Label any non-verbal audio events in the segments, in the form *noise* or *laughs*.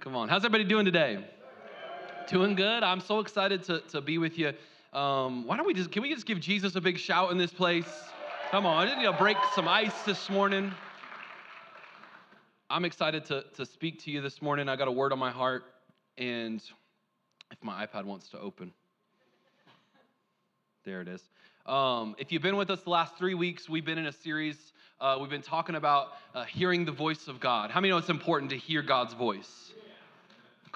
Come on. How's everybody doing today? Doing good. I'm so excited to, to be with you. Um, why don't we just, can we just give Jesus a big shout in this place? Come on. I need to break some ice this morning. I'm excited to, to speak to you this morning. I got a word on my heart, and if my iPad wants to open, there it is. Um, if you've been with us the last three weeks, we've been in a series. Uh, we've been talking about uh, hearing the voice of God. How many know it's important to hear God's voice?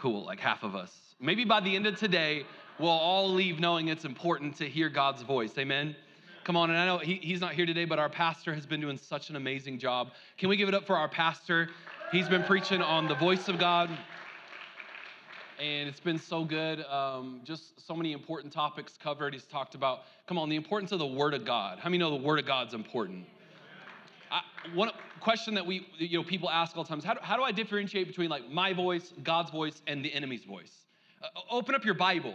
Cool, like half of us. Maybe by the end of today, we'll all leave knowing it's important to hear God's voice. Amen? Come on, and I know he, he's not here today, but our pastor has been doing such an amazing job. Can we give it up for our pastor? He's been preaching on the voice of God, and it's been so good. Um, just so many important topics covered. He's talked about, come on, the importance of the Word of God. How many know the Word of God's important? I, one question that we, you know, people ask all the time is how do, how do I differentiate between like my voice, God's voice, and the enemy's voice? Uh, open up your Bible.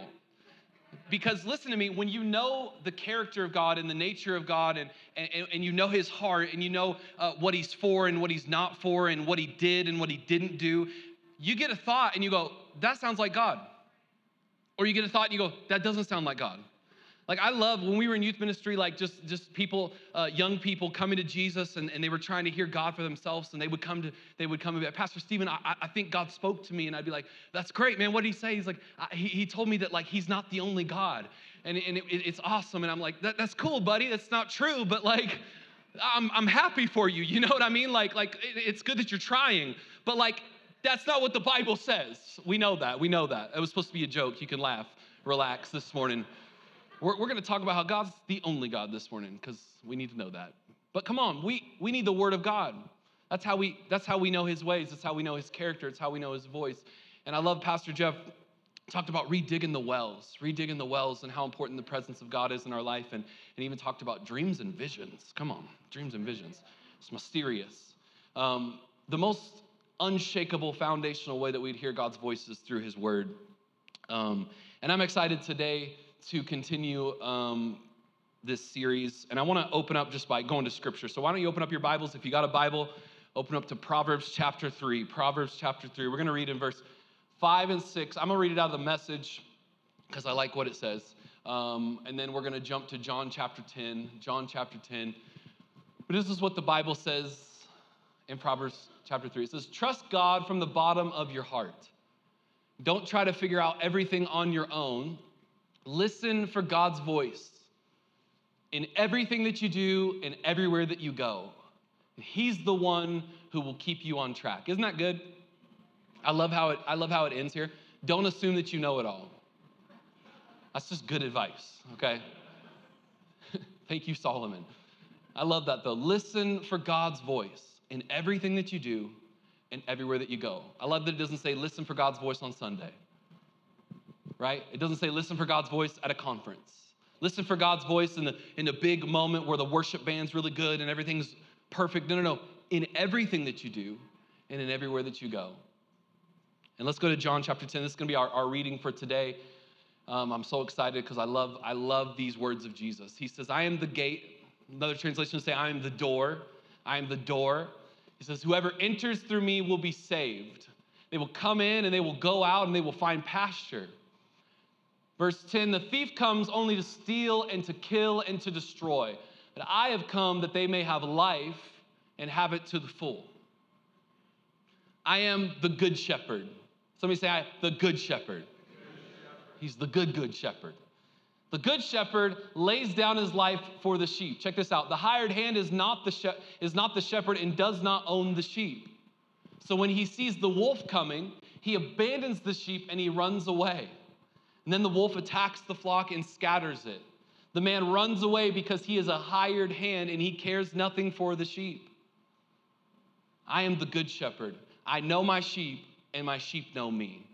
Because listen to me, when you know the character of God and the nature of God, and, and, and you know his heart, and you know uh, what he's for and what he's not for, and what he did and what he didn't do, you get a thought and you go, that sounds like God. Or you get a thought and you go, that doesn't sound like God. Like I love when we were in youth ministry, like just just people, uh, young people coming to Jesus, and, and they were trying to hear God for themselves, and they would come to they would come and be like, Pastor Stephen, I, I think God spoke to me, and I'd be like, That's great, man. What did He say? He's like, he, he told me that like He's not the only God, and, and it, it's awesome, and I'm like, that, That's cool, buddy. That's not true, but like. I'm, I'm happy for you. You know what I mean? Like, like it, it's good that you're trying, but like, that's not what the Bible says. We know that. We know that. It was supposed to be a joke. You can laugh, relax this morning. We're, we're going to talk about how God's the only God this morning because we need to know that. But come on, we, we need the Word of God. That's how, we, that's how we know His ways. That's how we know His character. It's how we know His voice. And I love Pastor Jeff talked about redigging the wells, redigging the wells and how important the presence of God is in our life. And, and even talked about dreams and visions. Come on, dreams and visions. It's mysterious. Um, the most unshakable foundational way that we'd hear God's voice is through His Word. Um, and I'm excited today to continue um, this series. And I want to open up just by going to scripture. So why don't you open up your Bibles? If you got a Bible, open up to Proverbs chapter 3. Proverbs chapter 3. We're going to read in verse 5 and 6. I'm going to read it out of the message because I like what it says. Um, and then we're going to jump to John chapter 10. John chapter 10. But this is what the Bible says in Proverbs chapter 3. It says, Trust God from the bottom of your heart. Don't try to figure out everything on your own. Listen for God's voice in everything that you do and everywhere that you go. He's the one who will keep you on track. Isn't that good? I love how it, I love how it ends here. Don't assume that you know it all. That's just good advice, okay? *laughs* Thank you, Solomon. I love that though. Listen for God's voice in everything that you do and everywhere that you go. I love that it doesn't say listen for God's voice on Sunday right? It doesn't say listen for God's voice at a conference. Listen for God's voice in the in the big moment where the worship band's really good and everything's perfect. No, no, no. In everything that you do and in everywhere that you go. And let's go to John chapter 10. This is gonna be our, our reading for today. Um, I'm so excited because I love, I love these words of Jesus. He says, I am the gate. Another translation say, I am the door. I am the door. He says, Whoever enters through me will be saved. They will come in and they will go out and they will find pasture. Verse 10 The thief comes only to steal and to kill and to destroy. But I have come that they may have life and have it to the full. I am the good shepherd. Somebody say, I, the good shepherd. He's the good, good shepherd. The good shepherd lays down his life for the sheep. Check this out. The hired hand is not the, she- is not the shepherd and does not own the sheep. So when he sees the wolf coming, he abandons the sheep and he runs away. And then the wolf attacks the flock and scatters it. The man runs away because he is a hired hand and he cares nothing for the sheep. I am the good shepherd. I know my sheep, and my sheep know me.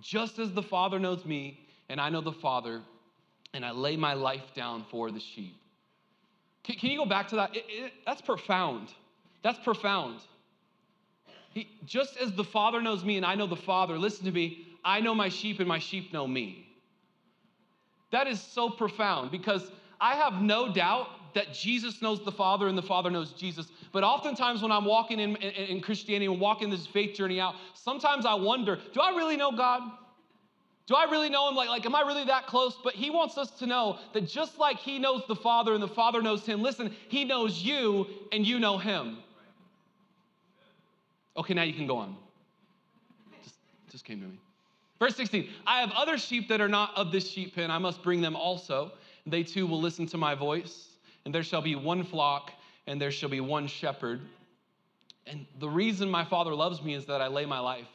Just as the Father knows me, and I know the Father, and I lay my life down for the sheep. Can, can you go back to that? It, it, that's profound. That's profound. He, just as the Father knows me, and I know the Father, listen to me, I know my sheep and my sheep know me. That is so profound because I have no doubt that Jesus knows the Father and the Father knows Jesus. But oftentimes when I'm walking in, in, in Christianity and walking this faith journey out, sometimes I wonder, do I really know God? Do I really know him? Like, like, am I really that close? But he wants us to know that just like he knows the Father and the Father knows him, listen, he knows you and you know him. Okay, now you can go on. Just, just came to me. Verse 16 I have other sheep that are not of this sheep pen. I must bring them also. They too will listen to my voice, and there shall be one flock, and there shall be one shepherd. And the reason my Father loves me is that I lay my life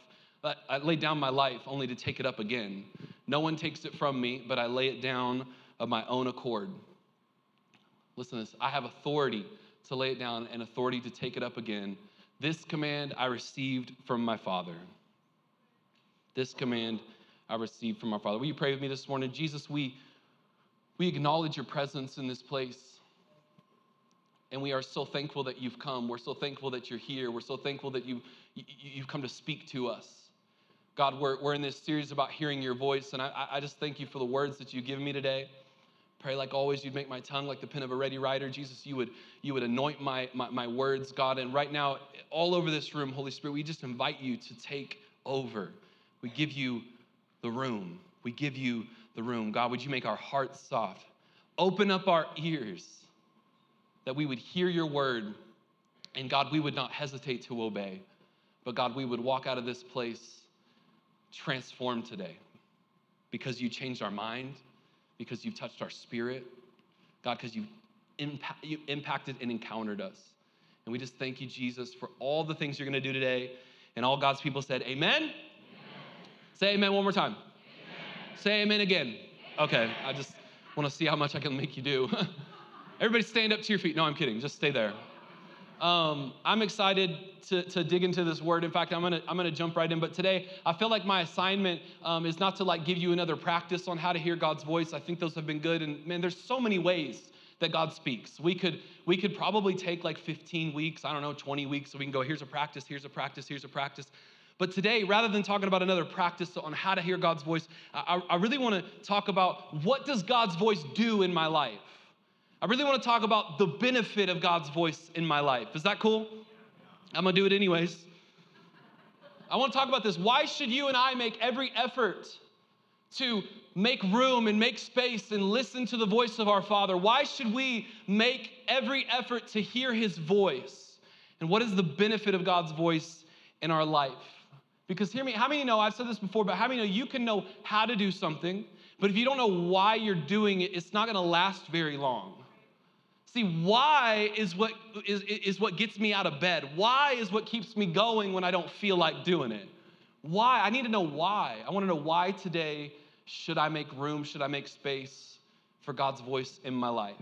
I lay down my life only to take it up again. No one takes it from me, but I lay it down of my own accord. Listen to this I have authority to lay it down and authority to take it up again. This command I received from my Father. This command I received from our Father. Will you pray with me this morning? Jesus, we, we acknowledge your presence in this place. And we are so thankful that you've come. We're so thankful that you're here. We're so thankful that you, you, you've come to speak to us. God, we're, we're in this series about hearing your voice, and I, I just thank you for the words that you've given me today. Pray like always, you'd make my tongue like the pen of a ready writer. Jesus, you would, you would anoint my, my, my words, God. And right now, all over this room, Holy Spirit, we just invite you to take over. We give you the room. We give you the room. God, would you make our hearts soft? Open up our ears that we would hear your word, and God, we would not hesitate to obey. But God, we would walk out of this place transformed today because you changed our mind, because you've touched our spirit, God, because impact, you impacted and encountered us. And we just thank you, Jesus, for all the things you're going to do today. And all God's people said, Amen. Say amen one more time. Amen. Say amen again. Okay, I just want to see how much I can make you do. *laughs* Everybody stand up to your feet. No, I'm kidding. Just stay there. Um, I'm excited to, to dig into this word. In fact, I'm gonna I'm gonna jump right in. But today, I feel like my assignment um, is not to like give you another practice on how to hear God's voice. I think those have been good. And man, there's so many ways that God speaks. We could we could probably take like 15 weeks, I don't know, 20 weeks, so we can go. Here's a practice. Here's a practice. Here's a practice. But today, rather than talking about another practice on how to hear God's voice, I, I really want to talk about what does God's voice do in my life. I really want to talk about the benefit of God's voice in my life. Is that cool? I'm going to do it anyways. I want to talk about this. Why should you and I make every effort to make room and make space and listen to the voice of our Father? Why should we make every effort to hear His voice? And what is the benefit of God's voice in our life? Because hear me, how many know, I've said this before, but how many know you can know how to do something, but if you don't know why you're doing it, it's not gonna last very long. See, why is what, is, is what gets me out of bed. Why is what keeps me going when I don't feel like doing it. Why? I need to know why. I want to know why today should I make room, should I make space for God's voice in my life.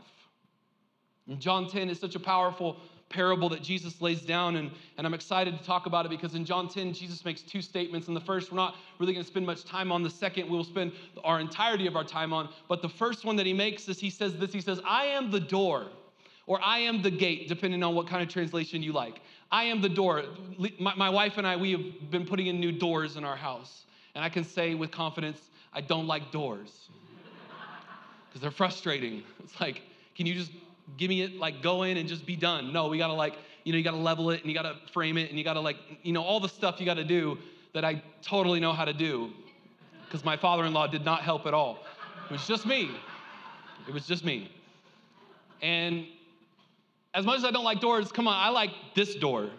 John 10 is such a powerful parable that Jesus lays down, and, and I'm excited to talk about it because in John 10, Jesus makes two statements. And the first, we're not really going to spend much time on. The second, we'll spend our entirety of our time on. But the first one that he makes is he says this He says, I am the door or I am the gate, depending on what kind of translation you like. I am the door. My, my wife and I, we have been putting in new doors in our house. And I can say with confidence, I don't like doors *laughs* because they're frustrating. It's like, can you just give me it, like go in and just be done? No, we gotta like, you know, you gotta level it and you gotta frame it and you gotta like, you know, all the stuff you gotta do that I totally know how to do because my father in law did not help at all. It was just me. It was just me. And as much as I don't like doors, come on, I like this door.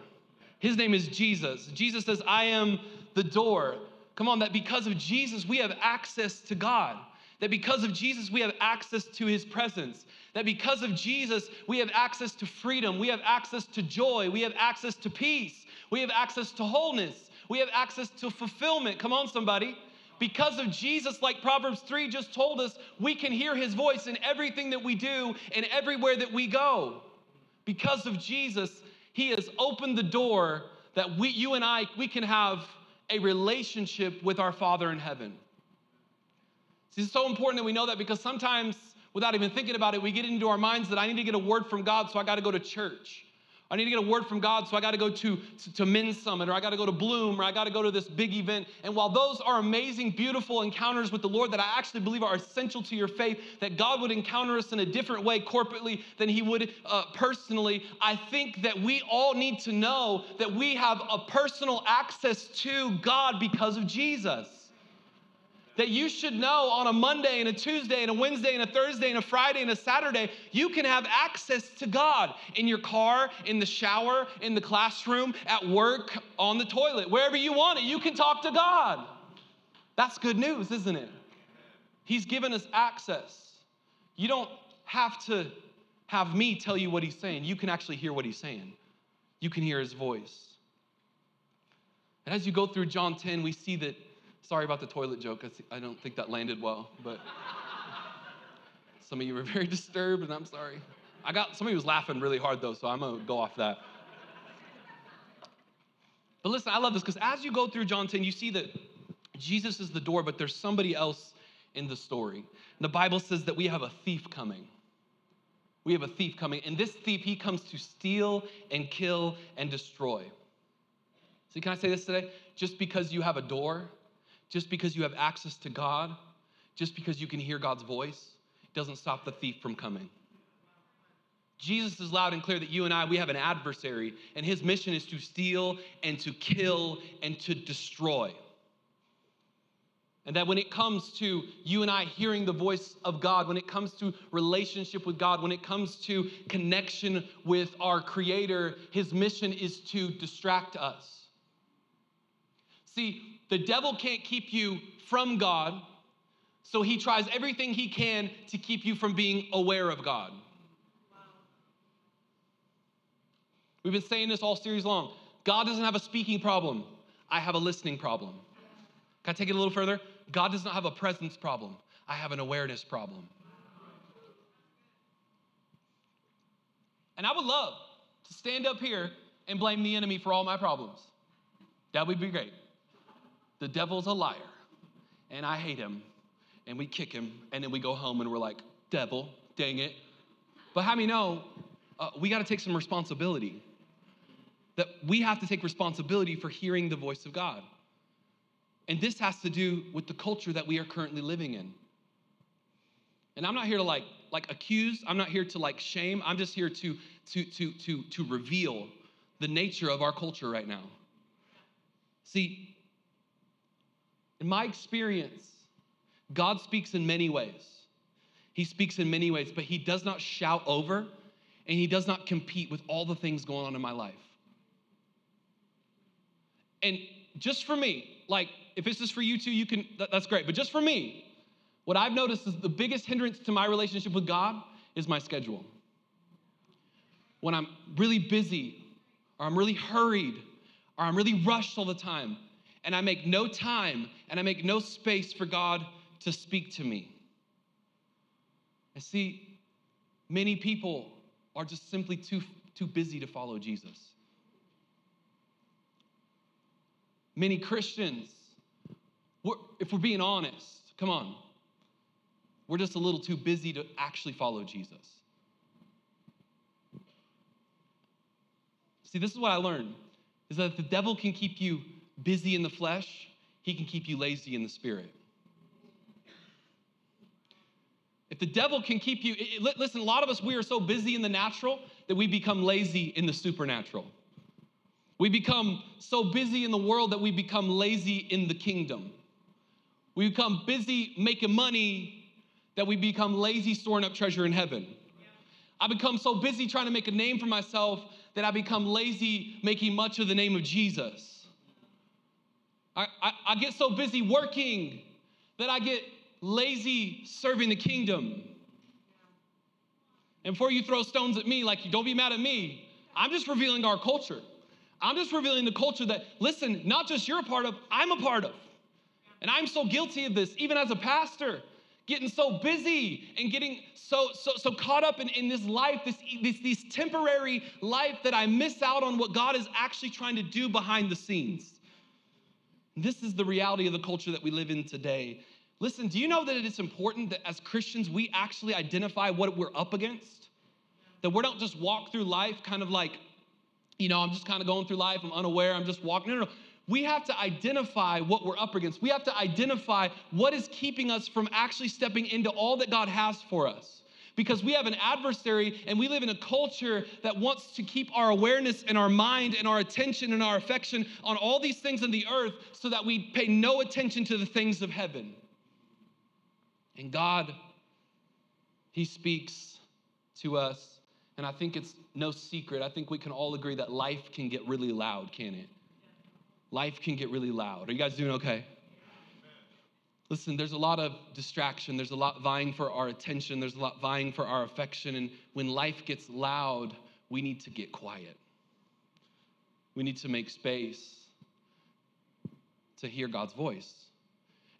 His name is Jesus. Jesus says, I am the door. Come on, that because of Jesus, we have access to God. That because of Jesus, we have access to his presence. That because of Jesus, we have access to freedom. We have access to joy. We have access to peace. We have access to wholeness. We have access to fulfillment. Come on, somebody. Because of Jesus, like Proverbs 3 just told us, we can hear his voice in everything that we do and everywhere that we go. Because of Jesus, he has opened the door that we, you and I, we can have a relationship with our Father in heaven. It's so important that we know that because sometimes, without even thinking about it, we get into our minds that I need to get a word from God, so I got to go to church. I need to get a word from God, so I got to go to, to, to Men's Summit, or I got to go to Bloom, or I got to go to this big event. And while those are amazing, beautiful encounters with the Lord that I actually believe are essential to your faith, that God would encounter us in a different way corporately than He would uh, personally, I think that we all need to know that we have a personal access to God because of Jesus that you should know on a Monday and a Tuesday and a Wednesday and a Thursday and a Friday and a Saturday, you can have access to God in your car, in the shower, in the classroom, at work, on the toilet, wherever you want it, you can talk to God. That's good news, isn't it? He's given us access. You don't have to have me tell you what he's saying. You can actually hear what he's saying. You can hear his voice. And as you go through John 10, we see that Sorry about the toilet joke. I don't think that landed well, but some of you were *laughs* very disturbed, and I'm sorry. I got somebody was laughing really hard though, so I'm gonna go off that. But listen, I love this because as you go through John 10, you see that Jesus is the door, but there's somebody else in the story. And the Bible says that we have a thief coming. We have a thief coming, and this thief, he comes to steal and kill and destroy. See, can I say this today? Just because you have a door just because you have access to God, just because you can hear God's voice, doesn't stop the thief from coming. Jesus is loud and clear that you and I, we have an adversary, and his mission is to steal and to kill and to destroy. And that when it comes to you and I hearing the voice of God, when it comes to relationship with God, when it comes to connection with our Creator, his mission is to distract us. See, the devil can't keep you from God, so he tries everything he can to keep you from being aware of God. We've been saying this all series long. God doesn't have a speaking problem. I have a listening problem. Can I take it a little further? God does not have a presence problem. I have an awareness problem. And I would love to stand up here and blame the enemy for all my problems. That would be great the devil's a liar and I hate him. And we kick him and then we go home and we're like, devil, dang it. But how many know uh, we got to take some responsibility? That we have to take responsibility for hearing the voice of God. And this has to do with the culture that we are currently living in. And I'm not here to like like accuse, I'm not here to like shame. I'm just here to to to to to reveal the nature of our culture right now. See, in my experience, God speaks in many ways. He speaks in many ways, but He does not shout over and He does not compete with all the things going on in my life. And just for me, like if this is for you too, you can, that's great. But just for me, what I've noticed is the biggest hindrance to my relationship with God is my schedule. When I'm really busy, or I'm really hurried, or I'm really rushed all the time, and I make no time and I make no space for God to speak to me. I see many people are just simply too, too busy to follow Jesus. Many Christians, we're, if we're being honest, come on, we're just a little too busy to actually follow Jesus. See, this is what I learned is that the devil can keep you busy in the flesh, he can keep you lazy in the spirit. If the devil can keep you, it, listen, a lot of us, we are so busy in the natural that we become lazy in the supernatural. We become so busy in the world that we become lazy in the kingdom. We become busy making money that we become lazy storing up treasure in heaven. I become so busy trying to make a name for myself that I become lazy making much of the name of Jesus. I, I, I get so busy working that I get lazy serving the kingdom. And before you throw stones at me, like, don't be mad at me, I'm just revealing our culture. I'm just revealing the culture that, listen, not just you're a part of, I'm a part of. And I'm so guilty of this, even as a pastor, getting so busy and getting so so so caught up in, in this life, this, this, this temporary life that I miss out on what God is actually trying to do behind the scenes. This is the reality of the culture that we live in today. Listen, do you know that it is important that as Christians we actually identify what we're up against? That we don't just walk through life kind of like you know, I'm just kind of going through life, I'm unaware, I'm just walking. No, no, no. We have to identify what we're up against. We have to identify what is keeping us from actually stepping into all that God has for us. Because we have an adversary and we live in a culture that wants to keep our awareness and our mind and our attention and our affection on all these things in the earth so that we pay no attention to the things of heaven. And God, He speaks to us and I think it's no secret. I think we can all agree that life can get really loud, can it? Life can get really loud. Are you guys doing okay? Listen, there's a lot of distraction. There's a lot vying for our attention. There's a lot vying for our affection. And when life gets loud, we need to get quiet. We need to make space to hear God's voice.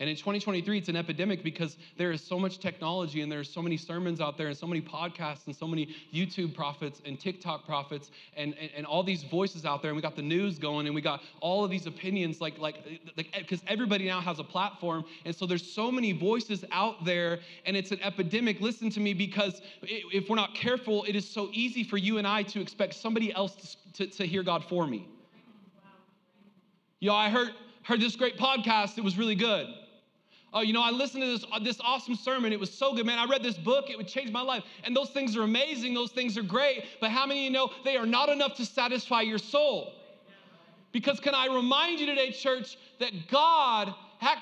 And in 2023, it's an epidemic because there is so much technology and there's so many sermons out there and so many podcasts and so many YouTube prophets and TikTok prophets and, and, and all these voices out there. And we got the news going and we got all of these opinions, like, like, like, because everybody now has a platform. And so there's so many voices out there and it's an epidemic. Listen to me because if we're not careful, it is so easy for you and I to expect somebody else to, to, to hear God for me. Yo, I heard, heard this great podcast. It was really good. Oh, you know, I listened to this, uh, this awesome sermon. It was so good, man. I read this book, it would change my life. And those things are amazing, those things are great. But how many of you know they are not enough to satisfy your soul? Because can I remind you today, church, that God,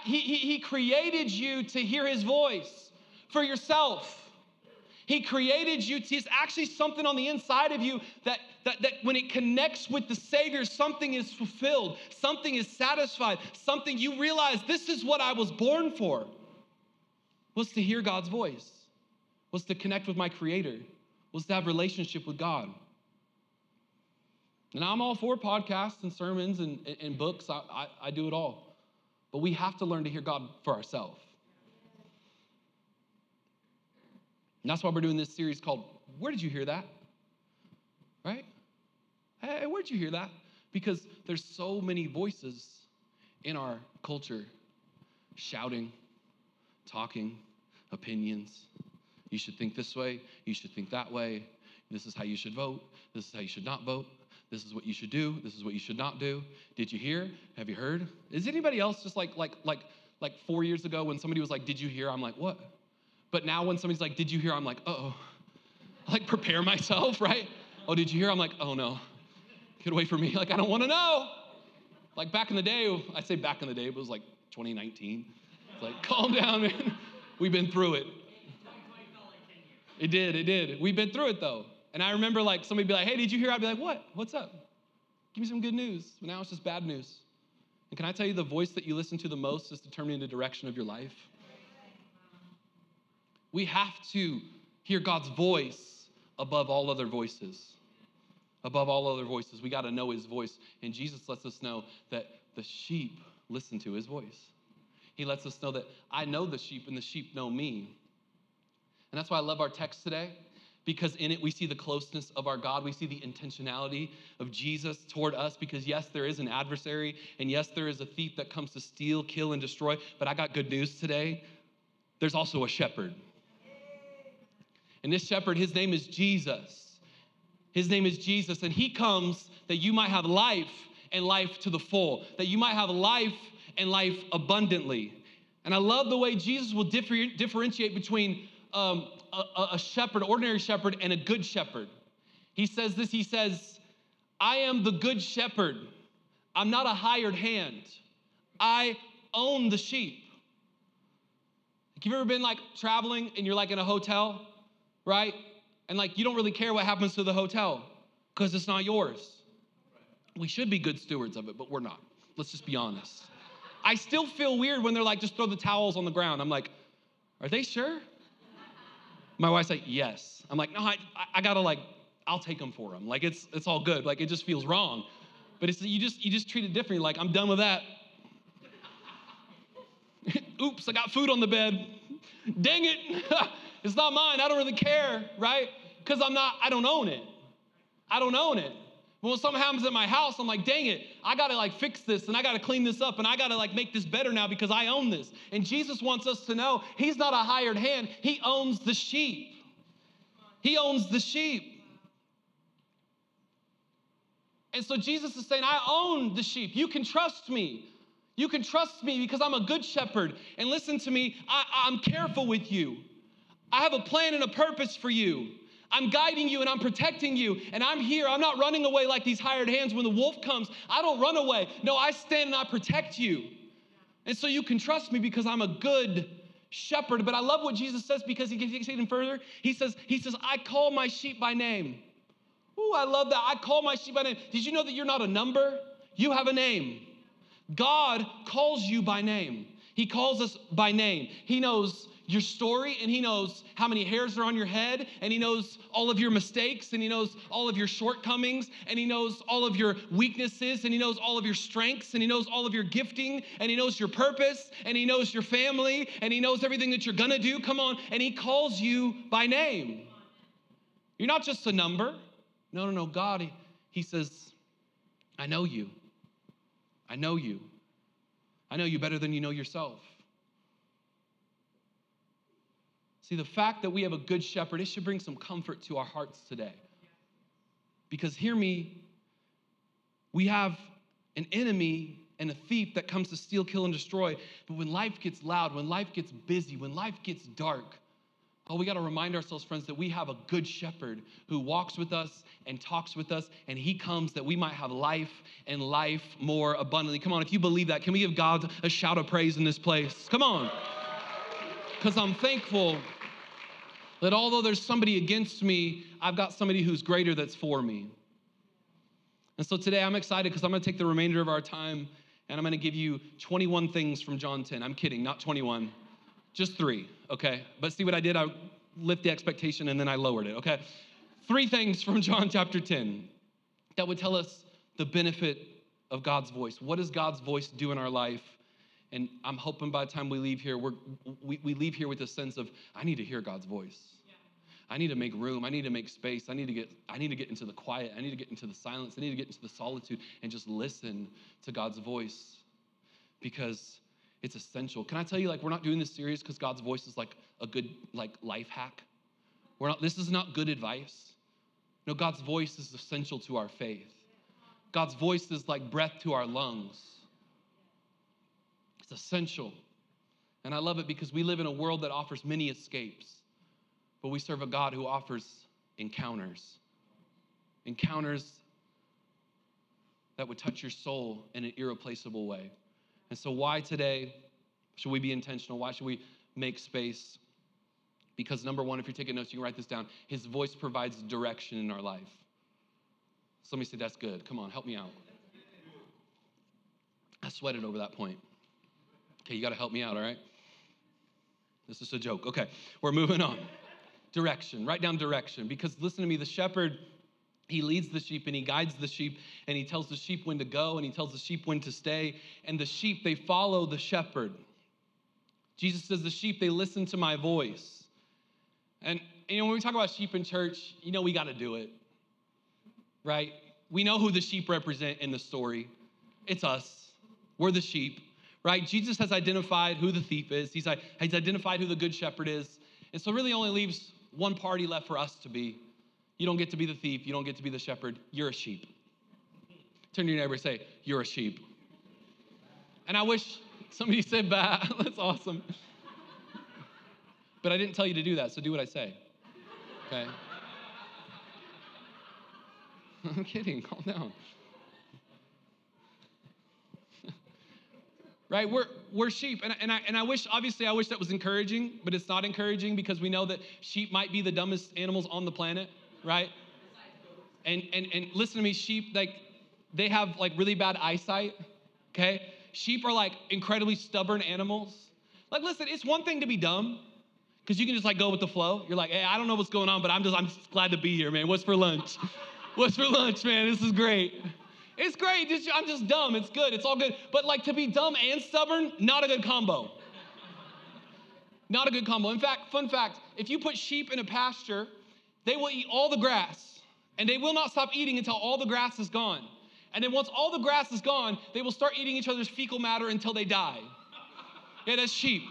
he, he, he created you to hear his voice for yourself. He created you. To, it's actually something on the inside of you that, that, that when it connects with the Savior, something is fulfilled, something is satisfied, something you realize this is what I was born for. Was to hear God's voice, was to connect with my Creator, was to have relationship with God. And I'm all for podcasts and sermons and, and books. I, I, I do it all. But we have to learn to hear God for ourselves. And that's why we're doing this series called Where Did You Hear That? Right? Hey, where'd you hear that? Because there's so many voices in our culture shouting, talking, opinions. You should think this way, you should think that way. This is how you should vote, this is how you should not vote. This is what you should do. This is what you should not do. Did you hear? Have you heard? Is anybody else just like like like like 4 years ago when somebody was like, "Did you hear?" I'm like, "What?" But now when somebody's like, Did you hear? I'm like, oh. I *laughs* like prepare myself, *laughs* right? Oh, did you hear? I'm like, oh no. Get away from me. *laughs* Like, I don't want to know. Like back in the day, I say back in the day, it was like 2019. It's like, *laughs* calm down, man. We've been through it. It did, it did. We've been through it though. And I remember like somebody be like, hey, did you hear? I'd be like, what? What's up? Give me some good news. But now it's just bad news. And can I tell you the voice that you listen to the most is determining the direction of your life? We have to hear God's voice above all other voices. Above all other voices, we got to know his voice. And Jesus lets us know that the sheep listen to his voice. He lets us know that I know the sheep and the sheep know me. And that's why I love our text today because in it we see the closeness of our God. We see the intentionality of Jesus toward us because, yes, there is an adversary, and yes, there is a thief that comes to steal, kill, and destroy. But I got good news today. There's also a shepherd. And this shepherd, his name is Jesus. His name is Jesus, and he comes that you might have life and life to the full, that you might have life and life abundantly. And I love the way Jesus will differ, differentiate between um, a, a shepherd, ordinary shepherd, and a good shepherd. He says this He says, I am the good shepherd. I'm not a hired hand. I own the sheep. Have you ever been like traveling and you're like in a hotel right? And like you don't really care what happens to the hotel because it's not yours. We should be good stewards of it, but we're not. Let's just be honest. I still feel weird when they're like, just throw the towels on the ground. I'm like, are they sure? My wife's like, yes. I'm like, no, I, I gotta like, I'll take them for them. Like it's it's all good. Like it just feels wrong. But it's you just you just treat it differently. Like I'm done with that. *laughs* Oops, I got food on the bed. Dang it. *laughs* It's not mine. I don't really care, right? Because I'm not, I don't own it. I don't own it. But when something happens at my house, I'm like, dang it, I gotta like fix this and I gotta clean this up and I gotta like make this better now because I own this. And Jesus wants us to know He's not a hired hand, He owns the sheep. He owns the sheep. And so Jesus is saying, I own the sheep. You can trust me. You can trust me because I'm a good shepherd. And listen to me, I, am careful with you. I have a plan and a purpose for you. I'm guiding you and I'm protecting you. And I'm here. I'm not running away like these hired hands. When the wolf comes, I don't run away. No, I stand and I protect you. And so you can trust me because I'm a good shepherd. But I love what Jesus says because he it even further. He says, He says, I call my sheep by name. Ooh, I love that. I call my sheep by name. Did you know that you're not a number? You have a name. God calls you by name. He calls us by name. He knows your story and he knows how many hairs are on your head and he knows all of your mistakes and he knows all of your shortcomings and he knows all of your weaknesses and he knows all of your strengths and he knows all of your gifting and he knows your purpose and he knows your family and he knows everything that you're going to do come on and he calls you by name you're not just a number no no no god he, he says i know you i know you i know you better than you know yourself See, the fact that we have a good shepherd, it should bring some comfort to our hearts today. Because hear me, we have an enemy and a thief that comes to steal, kill, and destroy. But when life gets loud, when life gets busy, when life gets dark, oh, we got to remind ourselves, friends, that we have a good shepherd who walks with us and talks with us, and he comes that we might have life and life more abundantly. Come on, if you believe that, can we give God a shout of praise in this place? Come on. Because I'm thankful that although there's somebody against me, I've got somebody who's greater that's for me. And so today I'm excited because I'm going to take the remainder of our time and I'm going to give you 21 things from John 10. I'm kidding, not 21, just three, okay? But see what I did? I lift the expectation and then I lowered it, okay? Three things from *laughs* John chapter 10 that would tell us the benefit of God's voice. What does God's voice do in our life? And I'm hoping by the time we leave here, we're, we, we leave here with a sense of, I need to hear God's voice. I need to make room. I need to make space. I need to get I need to get into the quiet. I need to get into the silence. I need to get into the solitude and just listen to God's voice because it's essential. Can I tell you like we're not doing this series because God's voice is like a good like life hack. We're not this is not good advice. No, God's voice is essential to our faith. God's voice is like breath to our lungs. It's essential. And I love it because we live in a world that offers many escapes, but we serve a God who offers encounters. Encounters that would touch your soul in an irreplaceable way. And so, why today should we be intentional? Why should we make space? Because, number one, if you're taking notes, you can write this down. His voice provides direction in our life. Somebody say, That's good. Come on, help me out. I sweated over that point. Okay, you got to help me out, all right? This is a joke. Okay, we're moving on. Direction, write down direction. Because listen to me, the shepherd, he leads the sheep and he guides the sheep and he tells the sheep when to go and he tells the sheep when to stay. And the sheep, they follow the shepherd. Jesus says, The sheep, they listen to my voice. And, you know, when we talk about sheep in church, you know, we got to do it, right? We know who the sheep represent in the story. It's us. We're the sheep right? Jesus has identified who the thief is, he's, he's identified who the good shepherd is. And so, really, only leaves one party left for us to be. You don't get to be the thief, you don't get to be the shepherd, you're a sheep. Turn to your neighbor and say, You're a sheep. And I wish somebody said that. *laughs* That's awesome. But I didn't tell you to do that, so do what I say. Okay? *laughs* I'm kidding, calm down. Right? We're, we're sheep. And, and, I, and I wish, obviously, I wish that was encouraging, but it's not encouraging because we know that sheep might be the dumbest animals on the planet, right? And, and, and listen to me, sheep, like, they have like really bad eyesight, okay? Sheep are like incredibly stubborn animals. Like, listen, it's one thing to be dumb because you can just like go with the flow. You're like, hey, I don't know what's going on, but I'm just, I'm just glad to be here, man. What's for lunch? *laughs* What's for lunch, man? This is great. It's great. I'm just dumb. It's good. It's all good. But like to be dumb and stubborn, not a good combo. Not a good combo. In fact, fun fact if you put sheep in a pasture, they will eat all the grass and they will not stop eating until all the grass is gone. And then once all the grass is gone, they will start eating each other's fecal matter until they die. Yeah, that's sheep.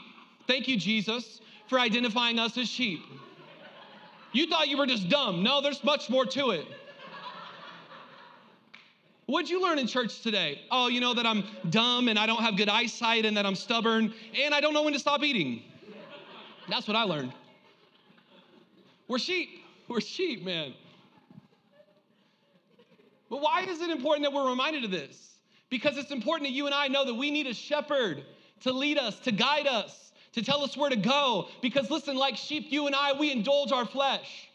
Thank you, Jesus, for identifying us as sheep. You thought you were just dumb. No, there's much more to it. What'd you learn in church today? Oh, you know that I'm dumb and I don't have good eyesight and that I'm stubborn and I don't know when to stop eating. That's what I learned. We're sheep. We're sheep, man. But why is it important that we're reminded of this? Because it's important that you and I know that we need a shepherd to lead us, to guide us, to tell us where to go. Because listen, like sheep, you and I, we indulge our flesh.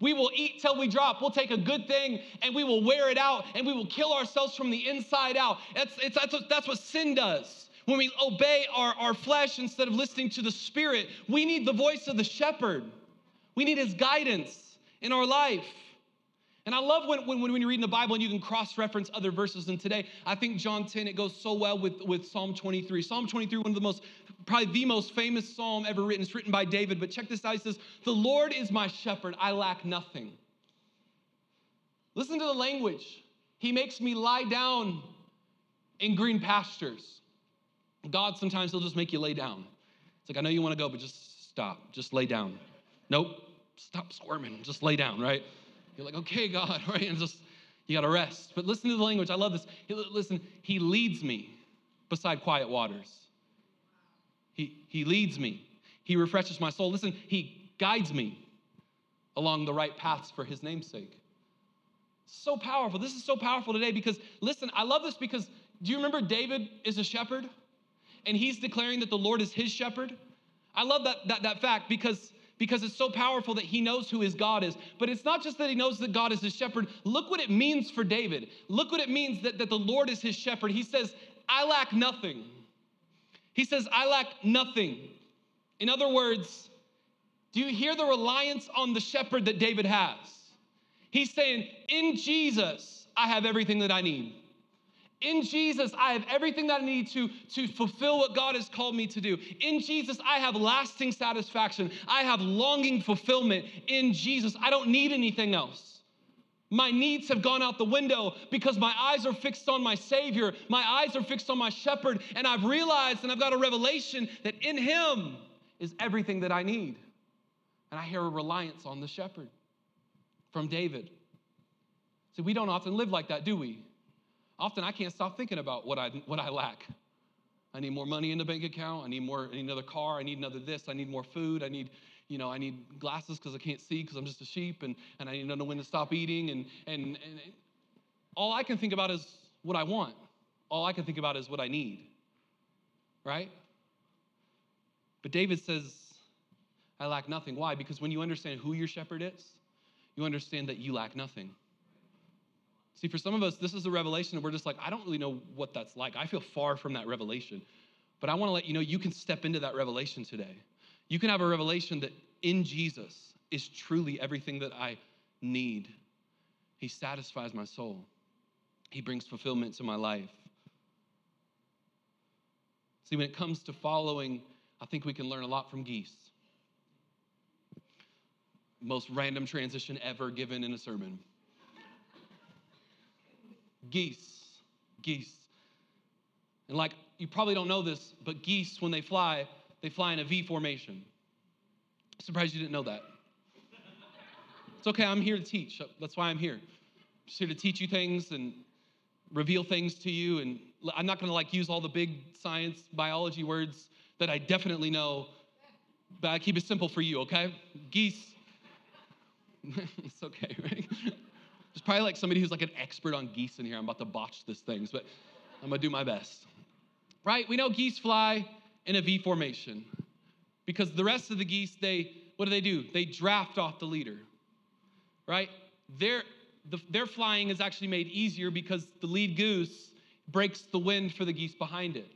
We will eat till we drop. We'll take a good thing and we will wear it out and we will kill ourselves from the inside out. That's, that's, what, that's what sin does. When we obey our, our flesh instead of listening to the Spirit, we need the voice of the shepherd. We need his guidance in our life. And I love when, when, when you're reading the Bible and you can cross reference other verses. And today, I think John 10, it goes so well with, with Psalm 23. Psalm 23, one of the most, probably the most famous psalm ever written. It's written by David. But check this out. It says, The Lord is my shepherd, I lack nothing. Listen to the language. He makes me lie down in green pastures. God, sometimes He'll just make you lay down. It's like, I know you want to go, but just stop. Just lay down. Nope. Stop squirming. Just lay down, right? You're like, okay, God, *laughs* right? And just, you got to rest. But listen to the language. I love this. Listen, He leads me beside quiet waters. He, leads me. He refreshes my soul. Listen, He guides me along the right paths for His namesake. So powerful. This is so powerful today because, listen, I love this because do you remember David is a shepherd? And he's declaring that the Lord is his shepherd. I love that, that, that fact because because it's so powerful that he knows who his God is. But it's not just that he knows that God is his shepherd. Look what it means for David. Look what it means that, that the Lord is his shepherd. He says, I lack nothing. He says, I lack nothing. In other words, do you hear the reliance on the shepherd that David has? He's saying, In Jesus, I have everything that I need. In Jesus, I have everything that I need to, to fulfill what God has called me to do. In Jesus, I have lasting satisfaction. I have longing fulfillment. In Jesus, I don't need anything else. My needs have gone out the window because my eyes are fixed on my Savior. My eyes are fixed on my shepherd. And I've realized and I've got a revelation that in Him is everything that I need. And I hear a reliance on the shepherd from David. See, we don't often live like that, do we? Often I can't stop thinking about what I, what I lack. I need more money in the bank account. I need more, I need another car. I need another this. I need more food. I need, you know, I need glasses because I can't see because I'm just a sheep and, and I need to know when to stop eating. And, and, and all I can think about is what I want. All I can think about is what I need. Right? But David says, I lack nothing. Why? Because when you understand who your shepherd is, you understand that you lack nothing. See, for some of us, this is a revelation, and we're just like, I don't really know what that's like. I feel far from that revelation. But I want to let you know you can step into that revelation today. You can have a revelation that in Jesus is truly everything that I need. He satisfies my soul, He brings fulfillment to my life. See, when it comes to following, I think we can learn a lot from geese. Most random transition ever given in a sermon geese. Geese. And like, you probably don't know this, but geese, when they fly, they fly in a V formation. Surprised you didn't know that. It's okay, I'm here to teach. That's why I'm here. I'm just here to teach you things and reveal things to you. And I'm not gonna like use all the big science, biology words that I definitely know, but I keep it simple for you, okay? Geese. *laughs* it's okay, right? There's probably like somebody who's like an expert on geese in here. I'm about to botch this thing, but I'm gonna do my best. Right? We know geese fly in a V formation because the rest of the geese, they, what do they do? They draft off the leader, right? Their, the, their flying is actually made easier because the lead goose breaks the wind for the geese behind it.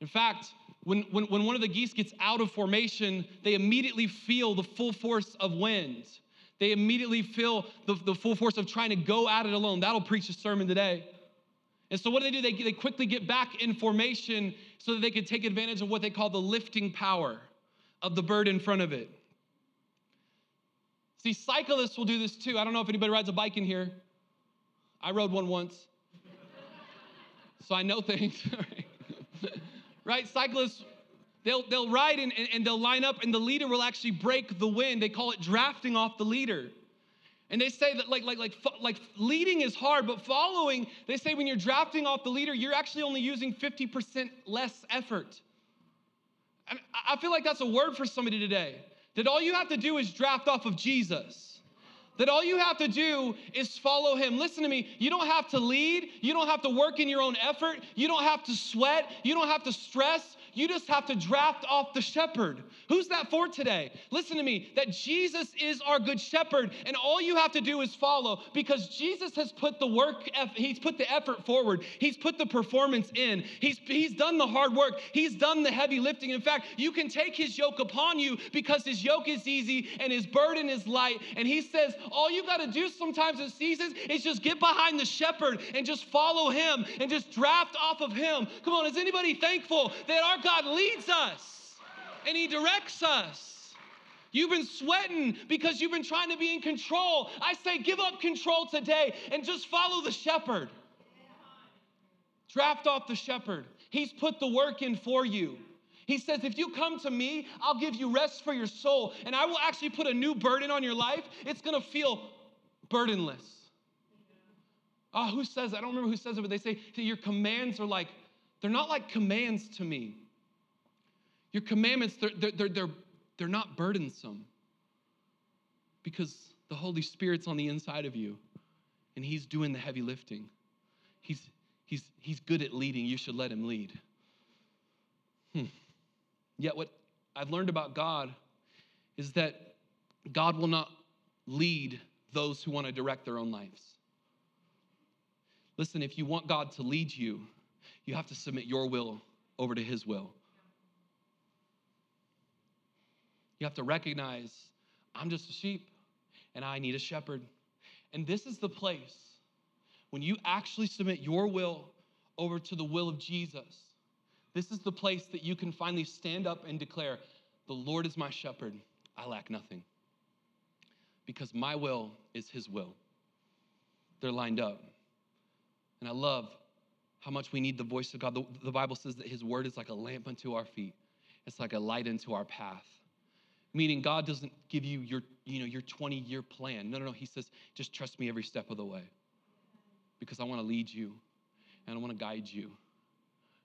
In fact, when, when, when one of the geese gets out of formation, they immediately feel the full force of wind. They immediately feel the, the full force of trying to go at it alone. That'll preach a sermon today. And so, what do they do? They, they quickly get back in formation so that they can take advantage of what they call the lifting power of the bird in front of it. See, cyclists will do this too. I don't know if anybody rides a bike in here. I rode one once. so I know things. *laughs* right? Cyclists They'll, they'll ride and, and they'll line up, and the leader will actually break the wind. They call it drafting off the leader. And they say that like like like like leading is hard, but following, they say when you're drafting off the leader, you're actually only using 50% less effort. And I feel like that's a word for somebody today. That all you have to do is draft off of Jesus that all you have to do is follow him. Listen to me. You don't have to lead. You don't have to work in your own effort. You don't have to sweat. You don't have to stress. You just have to draft off the shepherd. Who's that for today? Listen to me that Jesus is our good shepherd, and all you have to do is follow because Jesus has put the work, he's put the effort forward, he's put the performance in, he's, he's done the hard work, he's done the heavy lifting. In fact, you can take his yoke upon you because his yoke is easy and his burden is light. And he says, all you got to do sometimes in seasons is just get behind the shepherd and just follow him and just draft off of him. Come on, is anybody thankful that our God leads us and He directs us. You've been sweating because you've been trying to be in control. I say, give up control today and just follow the shepherd. Draft off the shepherd. He's put the work in for you. He says, if you come to me, I'll give you rest for your soul, and I will actually put a new burden on your life. It's gonna feel burdenless. Oh, who says? I don't remember who says it, but they say your commands are like, they're not like commands to me. Your commandments, they're, they're, they're, they're not burdensome because the Holy Spirit's on the inside of you and He's doing the heavy lifting. He's, he's, he's good at leading. You should let Him lead. Hmm. Yet, what I've learned about God is that God will not lead those who want to direct their own lives. Listen, if you want God to lead you, you have to submit your will over to His will. You have to recognize I'm just a sheep and I need a shepherd. And this is the place when you actually submit your will over to the will of Jesus. This is the place that you can finally stand up and declare, The Lord is my shepherd, I lack nothing. Because my will is his will. They're lined up. And I love how much we need the voice of God. The, the Bible says that his word is like a lamp unto our feet, it's like a light into our path. Meaning God doesn't give you your, you know, your 20 year plan. No, no, no. He says, just trust me every step of the way because I want to lead you and I want to guide you.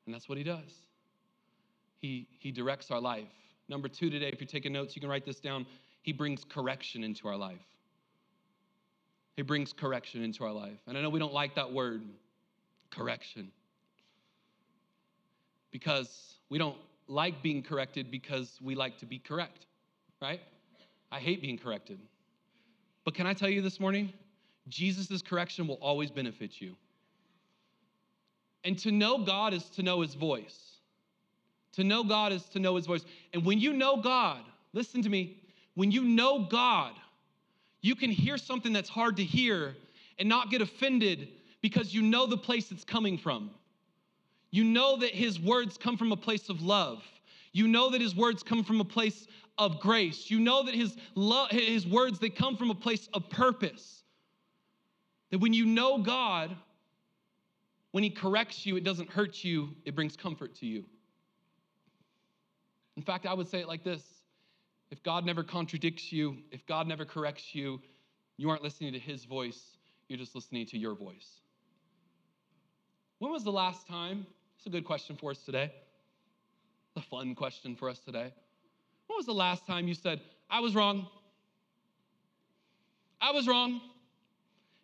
And that's what he does. He, he directs our life. Number two today, if you're taking notes, you can write this down. He brings correction into our life. He brings correction into our life. And I know we don't like that word, correction, because we don't like being corrected because we like to be correct right? I hate being corrected. But can I tell you this morning? Jesus' correction will always benefit you. And to know God is to know his voice. To know God is to know his voice. And when you know God, listen to me, when you know God, you can hear something that's hard to hear and not get offended because you know the place it's coming from. You know that his words come from a place of love. You know that his words come from a place of grace. You know that his his words, they come from a place of purpose. That when you know God, when he corrects you, it doesn't hurt you, it brings comfort to you. In fact, I would say it like this if God never contradicts you, if God never corrects you, you aren't listening to his voice, you're just listening to your voice. When was the last time? It's a good question for us today. A fun question for us today. When was the last time you said, I was wrong? I was wrong.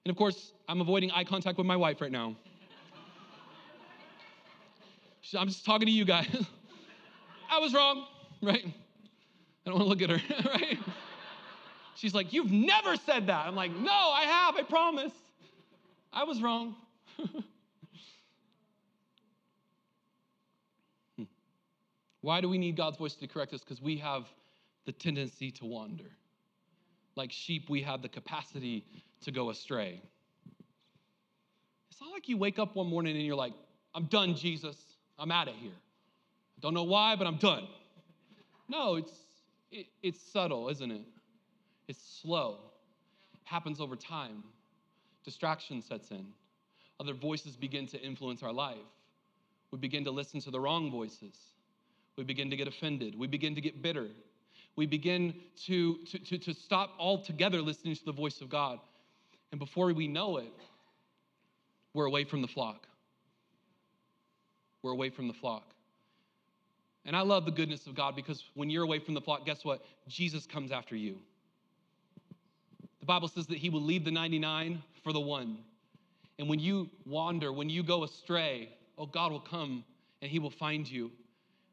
And of course, I'm avoiding eye contact with my wife right now. I'm just talking to you guys. *laughs* I was wrong, right? I don't want to look at her, *laughs* right? She's like, You've never said that. I'm like, No, I have, I promise. I was wrong. *laughs* Why do we need God's voice to correct us? Because we have the tendency to wander. Like sheep, we have the capacity to go astray. It's not like you wake up one morning and you're like, I'm done, Jesus. I'm out of here. I don't know why, but I'm done. No, it's, it, it's subtle, isn't it? It's slow. It happens over time. Distraction sets in. Other voices begin to influence our life. We begin to listen to the wrong voices. We begin to get offended. We begin to get bitter. We begin to, to, to, to stop altogether listening to the voice of God. And before we know it, we're away from the flock. We're away from the flock. And I love the goodness of God because when you're away from the flock, guess what? Jesus comes after you. The Bible says that he will leave the 99 for the one. And when you wander, when you go astray, oh, God will come and he will find you.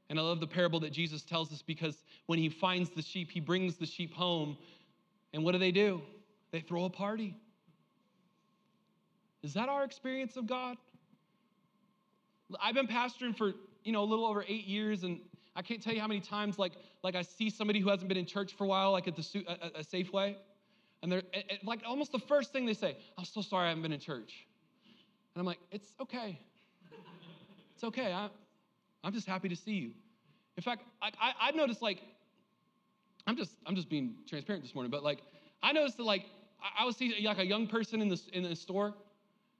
And I love the parable that Jesus tells us because when he finds the sheep, he brings the sheep home. And what do they do? They throw a party. Is that our experience of God? I've been pastoring for, you know, a little over eight years, and I can't tell you how many times, like, like I see somebody who hasn't been in church for a while, like at the a, a Safeway, and they're like almost the first thing they say, "I'm so sorry I haven't been in church," and I'm like, "It's okay, it's okay. I, I'm just happy to see you." In fact, I, I, I noticed like, I'm just I'm just being transparent this morning, but like I noticed that like I, I would see like a young person in the in the store,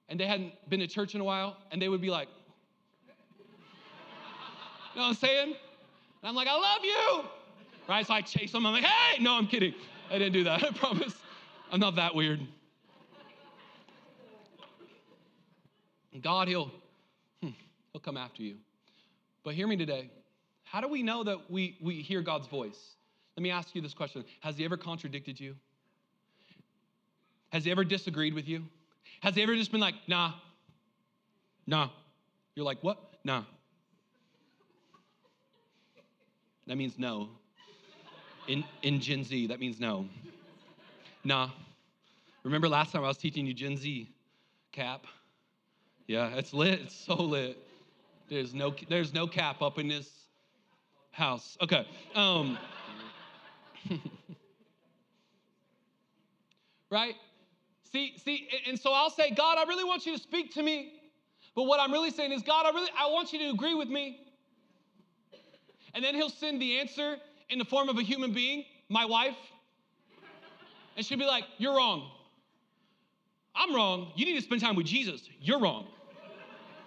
and they hadn't been to church in a while, and they would be like. *laughs* You know what I'm saying? And I'm like, I love you. Right? So I chase them. I'm like, hey, no, I'm kidding. I didn't do that. *laughs* I promise. I'm not that weird. God, he'll, hmm, he'll come after you. But hear me today. How do we know that we, we hear God's voice? Let me ask you this question Has he ever contradicted you? Has he ever disagreed with you? Has he ever just been like, nah, nah? You're like, what? Nah. That means no. In, in Gen Z, that means no. Nah. Remember last time I was teaching you Gen Z? Cap. Yeah, it's lit. It's so lit. There's no, there's no cap up in this house. Okay. Um, *laughs* right? See, see, and so I'll say, God, I really want you to speak to me. But what I'm really saying is, God, I really I want you to agree with me. And then he'll send the answer in the form of a human being, my wife. And she'll be like, You're wrong. I'm wrong. You need to spend time with Jesus. You're wrong.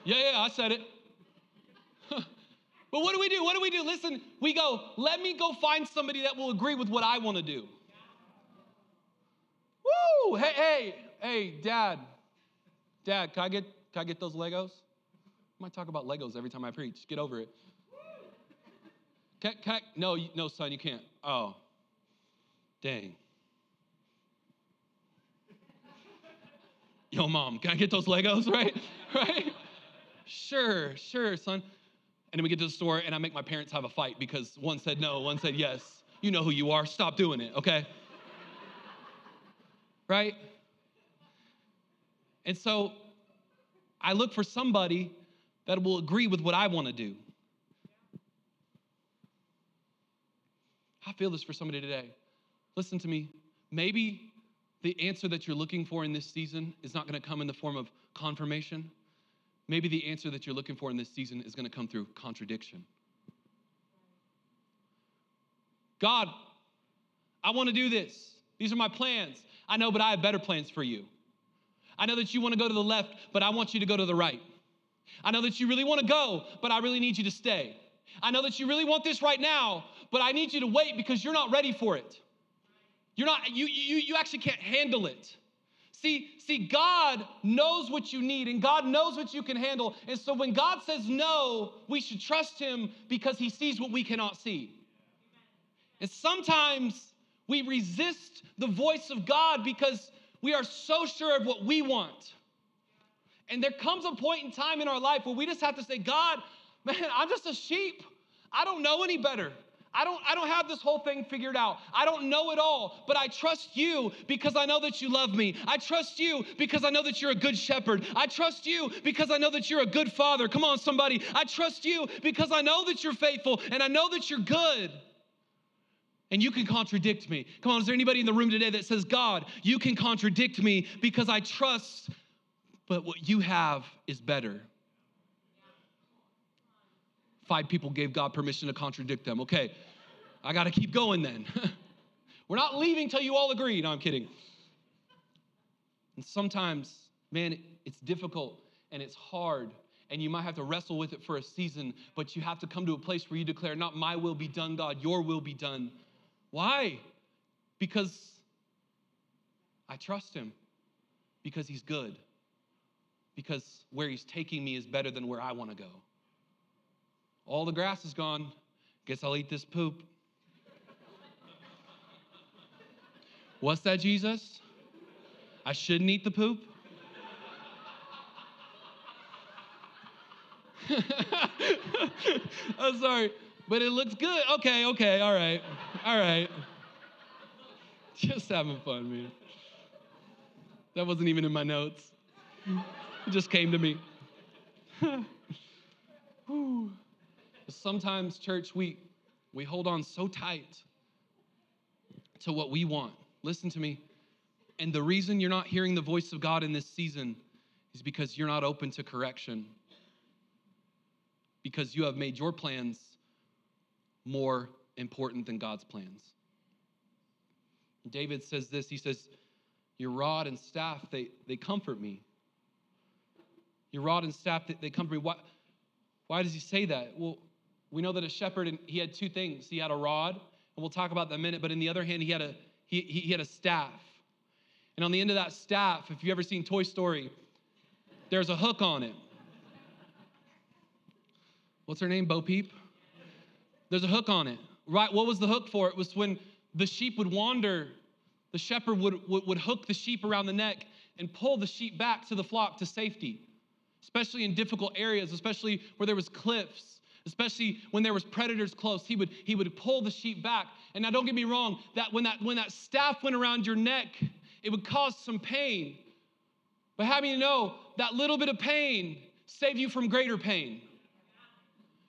Yeah, yeah, I said it. But what do we do? What do we do? Listen, we go, let me go find somebody that will agree with what I want to do. Woo! Hey, hey, hey, dad. Dad, can I get can I get those Legos? I might talk about Legos every time I preach. Get over it. Can, can I, no, no, son, you can't. Oh, dang. Yo, mom, can I get those Legos, *laughs* right? right? Sure, sure, son. And then we get to the store, and I make my parents have a fight because one said no, one said yes. You know who you are. Stop doing it, okay? right? And so I look for somebody that will agree with what I want to do. I feel this for somebody today. Listen to me. Maybe the answer that you're looking for in this season is not going to come in the form of confirmation. Maybe the answer that you're looking for in this season is going to come through contradiction. God, I want to do this. These are my plans. I know, but I have better plans for you. I know that you want to go to the left, but I want you to go to the right. I know that you really want to go, but I really need you to stay. I know that you really want this right now, but I need you to wait because you're not ready for it. You're not, you, you, you actually can't handle it. See, see, God knows what you need and God knows what you can handle. And so when God says no, we should trust him because he sees what we cannot see. And sometimes we resist the voice of God because we are so sure of what we want. And there comes a point in time in our life where we just have to say, God, *laughs* man, I'm just a sheep. I don't know any better. I don't, I don't have this whole thing figured out. I don't know it all, but I trust you because I know that you love me. I trust you because I know that you're a good shepherd. I trust you because I know that you're a good father. Come on, somebody. I trust you because I know that you're faithful and I know that you're good. And you can contradict me. Come on, is there anybody in the room today that says, God, you can contradict me because I trust, but what you have is better? Five people gave God permission to contradict them. Okay, I got to keep going then. *laughs* We're not leaving till you all agree. No, I'm kidding. And sometimes, man, it's difficult and it's hard, and you might have to wrestle with it for a season, but you have to come to a place where you declare, Not my will be done, God, your will be done. Why? Because I trust Him. because he's good. Because where he's taking me is better than where I want to go. All the grass is gone. Guess I'll eat this poop. What's that, Jesus? I shouldn't eat the poop? *laughs* I'm sorry, but it looks good. Okay, okay, all right, all right. Just having fun, man. That wasn't even in my notes. It just came to me. *laughs* Sometimes, church, we, we hold on so tight to what we want. Listen to me. And the reason you're not hearing the voice of God in this season is because you're not open to correction. Because you have made your plans more important than God's plans. David says this he says, Your rod and staff, they, they comfort me. Your rod and staff, they, they comfort me. Why, why does he say that? Well, we know that a shepherd, and he had two things. He had a rod, and we'll talk about that in a minute, but in the other hand, he had a he, he, had a staff. And on the end of that staff, if you've ever seen Toy Story, there's a hook on it. What's her name? Bo Peep? There's a hook on it. Right? What was the hook for? It was when the sheep would wander, the shepherd would, would, would hook the sheep around the neck and pull the sheep back to the flock to safety, especially in difficult areas, especially where there was cliffs, especially when there was predators close. He would, he would pull the sheep back. And now don't get me wrong, that when that when that staff went around your neck, it would cause some pain. But having you know that little bit of pain saved you from greater pain.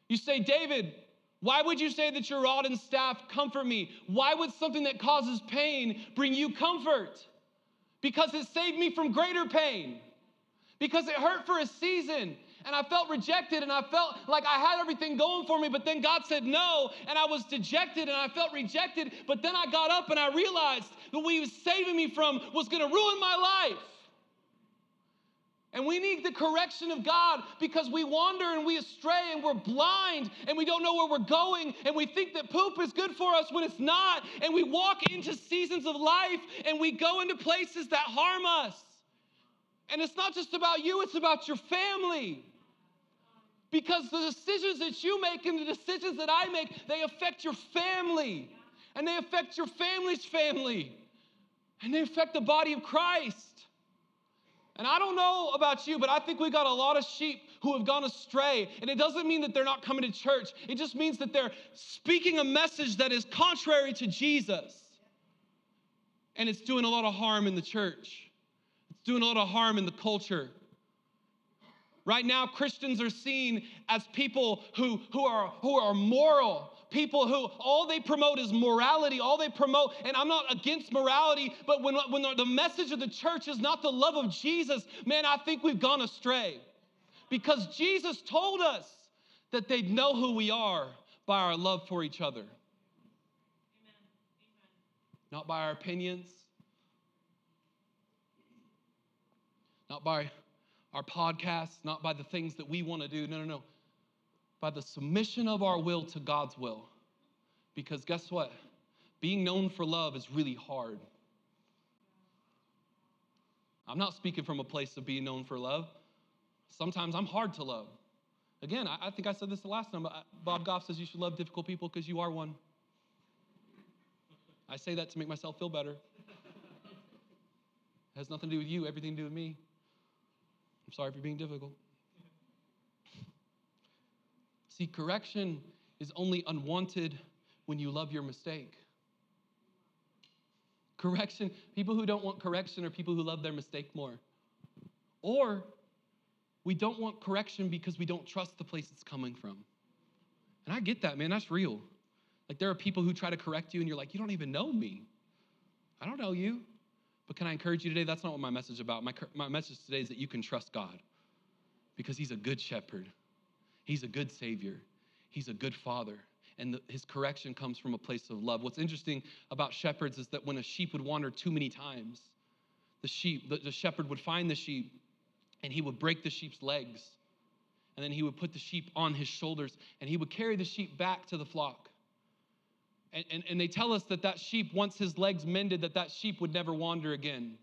You say, David, why would you say that your rod and staff comfort me? Why would something that causes pain bring you comfort? Because it saved me from greater pain. Because it hurt for a season and I felt rejected and I felt like I had everything going for me, but then God said no, and I was dejected and I felt rejected. But then I got up and I realized that what He was saving me from was gonna ruin my life. And we need the correction of God because we wander and we astray and we're blind and we don't know where we're going and we think that poop is good for us when it's not. And we walk into seasons of life and we go into places that harm us. And it's not just about you, it's about your family. Because the decisions that you make and the decisions that I make, they affect your family. And they affect your family's family. And they affect the body of Christ. And I don't know about you, but I think we got a lot of sheep who have gone astray. And it doesn't mean that they're not coming to church, it just means that they're speaking a message that is contrary to Jesus. And it's doing a lot of harm in the church, doing a lot of harm in the culture. Right now, Christians are seen as people who, who, are, who are moral, people who all they promote is morality, all they promote, and I'm not against morality, but when, when the message of the church is not the love of Jesus, man, I think we've gone astray. Because Jesus told us that they'd know who we are by our love for each other, Amen. not by our opinions, not by our podcasts, not by the things that we want to do. No, no, no. By the submission of our will to God's will. Because guess what? Being known for love is really hard. I'm not speaking from a place of being known for love. Sometimes I'm hard to love. Again, I, I think I said this the last time, Bob Goff says you should love difficult people because you are one. I say that to make myself feel better. It has nothing to do with you, everything to do with me. I'm sorry for being difficult. See, correction is only unwanted when you love your mistake. Correction, people who don't want correction are people who love their mistake more. Or we don't want correction because we don't trust the place it's coming from. And I get that, man, that's real. Like there are people who try to correct you and you're like, you don't even know me. I don't know you. But can I encourage you today? That's not what my message is about. My, my message today is that you can trust God because He's a good shepherd, He's a good Savior, He's a good Father. And the, his correction comes from a place of love. What's interesting about shepherds is that when a sheep would wander too many times, the sheep, the, the shepherd would find the sheep and he would break the sheep's legs. And then he would put the sheep on his shoulders and he would carry the sheep back to the flock. And, and, and they tell us that that sheep, once his legs mended, that that sheep would never wander again.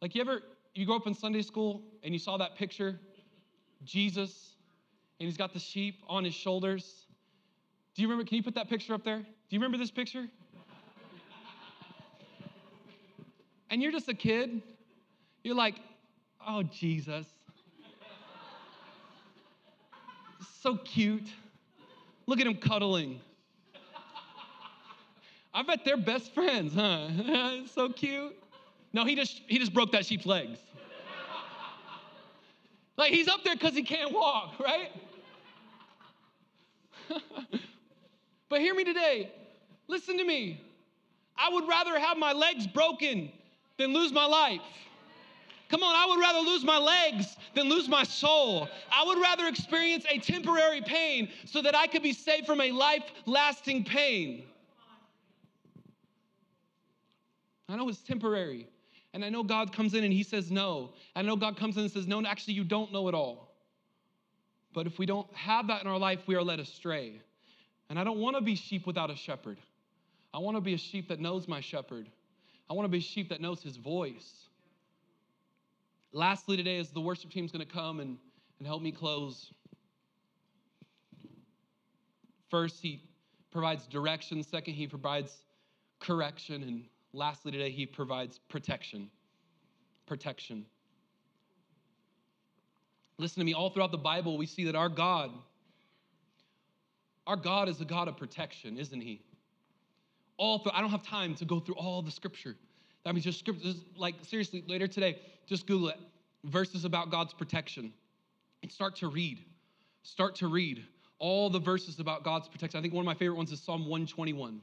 Like you ever you grew up in Sunday school and you saw that picture, Jesus, and he's got the sheep on his shoulders. Do you remember? Can you put that picture up there? Do you remember this picture? and you're just a kid. You're like, oh, Jesus. so cute. Look at him cuddling. I bet they're best friends, huh? *laughs* so cute. No, he just he just broke that sheep's legs. like he's up there because he can't walk, right? *laughs* but hear me today. Listen to me. I would rather have my legs broken than lose my life. Come on, I would rather lose my legs than lose my soul. I would rather experience a temporary pain so that I could be saved from a life lasting pain. I know it's temporary. And I know God comes in and He says no. I know God comes in and says, no, actually, you don't know it all. But if we don't have that in our life, we are led astray. And I don't want to be sheep without a shepherd. I want to be a sheep that knows my shepherd. I want to be a sheep that knows his voice. Lastly, today, as the worship team's going to come and, and help me close. First, he provides direction. Second, he provides correction. And lastly, today, he provides protection. Protection. Listen to me, all throughout the Bible, we see that our God, our God is a God of protection, isn't he? All through, I don't have time to go through all the scripture. That means just scripture, just like seriously, later today, just Google it. Verses about God's protection. And start to read. Start to read all the verses about God's protection. I think one of my favorite ones is Psalm 121.